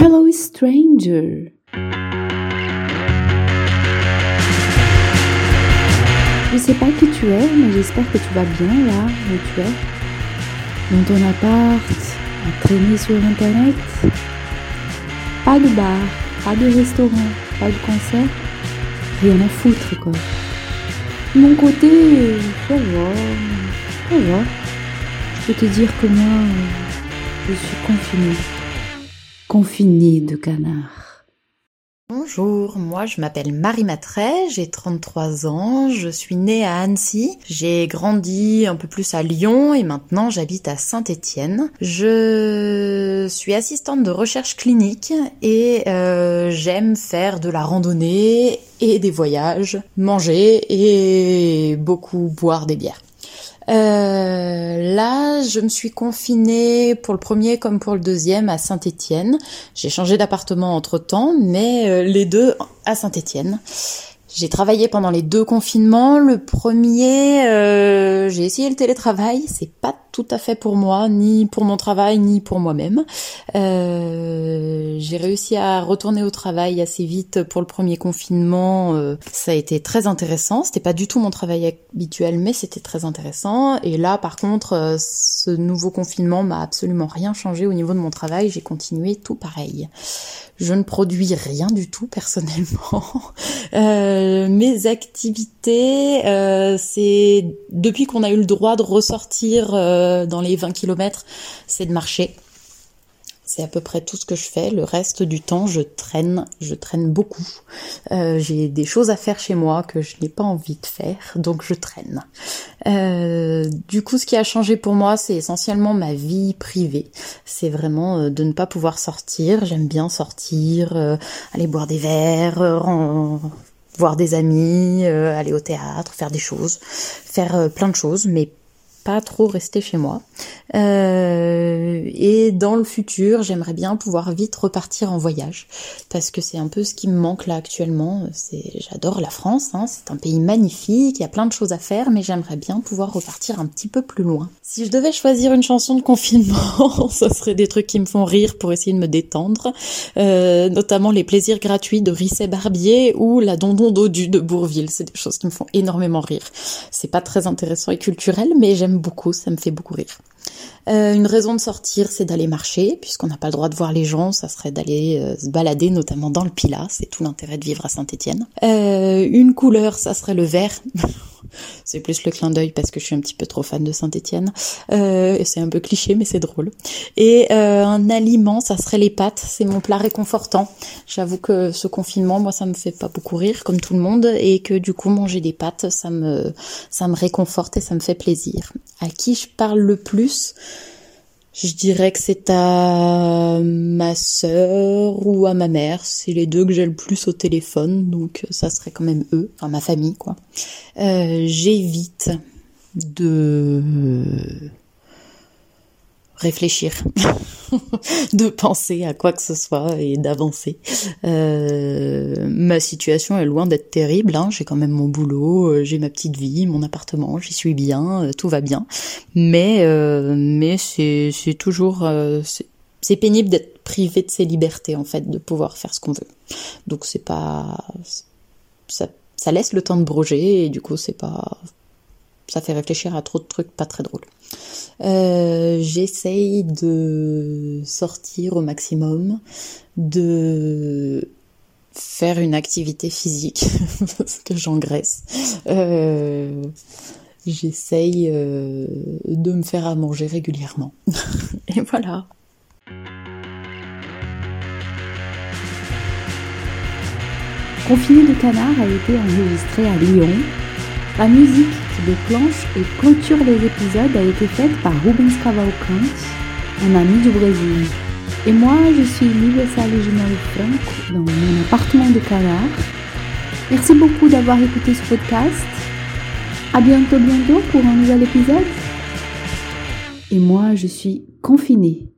Hello stranger. Je sais pas qui tu es, mais j'espère que tu vas bien là où tu es. Dans ton appart, à traîner sur internet. Pas de bar, pas de restaurant, pas de concert. Rien à foutre quoi. De mon côté, ça va, ça va. Je peux te dire que moi, je suis confinée confiné de canards. Bonjour, moi je m'appelle Marie Matray, j'ai 33 ans, je suis née à Annecy, j'ai grandi un peu plus à Lyon et maintenant j'habite à Saint-Étienne. Je suis assistante de recherche clinique et euh, j'aime faire de la randonnée et des voyages, manger et beaucoup boire des bières. Euh, là, je me suis confinée pour le premier comme pour le deuxième à Saint-Étienne. J'ai changé d'appartement entre temps, mais euh, les deux à Saint-Étienne. J'ai travaillé pendant les deux confinements. Le premier, euh, j'ai essayé le télétravail. C'est pas tout à fait pour moi, ni pour mon travail, ni pour moi-même. Euh, j'ai réussi à retourner au travail assez vite pour le premier confinement. Euh, ça a été très intéressant. C'était pas du tout mon travail habituel, mais c'était très intéressant. Et là, par contre, euh, ce nouveau confinement m'a absolument rien changé au niveau de mon travail. J'ai continué tout pareil. Je ne produis rien du tout personnellement. Euh, mes activités, c'est depuis qu'on a eu le droit de ressortir dans les 20 km, c'est de marcher. C'est à peu près tout ce que je fais. Le reste du temps, je traîne, je traîne beaucoup. Euh, j'ai des choses à faire chez moi que je n'ai pas envie de faire, donc je traîne. Euh, du coup, ce qui a changé pour moi, c'est essentiellement ma vie privée. C'est vraiment euh, de ne pas pouvoir sortir. J'aime bien sortir, aller boire des verres, voir des amis, aller au théâtre, faire des choses, faire plein de choses, mais pas trop rester chez moi. Euh, et dans le futur, j'aimerais bien pouvoir vite repartir en voyage parce que c'est un peu ce qui me manque là actuellement. C'est, j'adore la France, hein, c'est un pays magnifique, il y a plein de choses à faire, mais j'aimerais bien pouvoir repartir un petit peu plus loin. Si je devais choisir une chanson de confinement, ça serait des trucs qui me font rire pour essayer de me détendre, euh, notamment les plaisirs gratuits de Risset Barbier ou la Dondon Dodu de Bourville. C'est des choses qui me font énormément rire. C'est pas très intéressant et culturel, mais j'aime beaucoup, ça me fait beaucoup rire. Euh, une raison de sortir, c'est d'aller marcher, puisqu'on n'a pas le droit de voir les gens, ça serait d'aller euh, se balader, notamment dans le Pilat, c'est tout l'intérêt de vivre à Saint-Étienne. Euh, une couleur, ça serait le vert. c'est plus le clin d'œil parce que je suis un petit peu trop fan de Saint-Étienne. Euh, c'est un peu cliché, mais c'est drôle. Et un aliment, ça serait les pâtes. C'est mon plat réconfortant. J'avoue que ce confinement, moi, ça me fait pas beaucoup rire, comme tout le monde, et que du coup, manger des pâtes, ça me, ça me réconforte et ça me fait plaisir. À qui je parle le plus? Je dirais que c'est à ma sœur ou à ma mère. C'est les deux que j'ai le plus au téléphone, donc ça serait quand même eux, enfin ma famille quoi. Euh, J'évite de réfléchir, de penser à quoi que ce soit et d'avancer. Euh, ma situation est loin d'être terrible. Hein. J'ai quand même mon boulot, euh, j'ai ma petite vie, mon appartement, j'y suis bien, euh, tout va bien. Mais euh, mais c'est toujours c'est pénible d'être privé de ses libertés en fait, de pouvoir faire ce qu'on veut. Donc c'est pas ça laisse le temps de broger et du coup c'est pas ça fait réfléchir à trop de trucs pas très drôles. J'essaye de sortir au maximum, de faire une activité physique parce que j'engraisse. Euh, J'essaye euh, de me faire à manger régulièrement. Et voilà. Confiné de canard a été enregistré à Lyon. La musique qui déclenche et clôture les épisodes a été faite par Rubens Cavalcante, un ami du Brésil. Et moi, je suis Livia Salégimari Franco dans mon appartement de canard. Merci beaucoup d'avoir écouté ce podcast. À bientôt, bientôt pour un nouvel épisode. Et moi, je suis confinée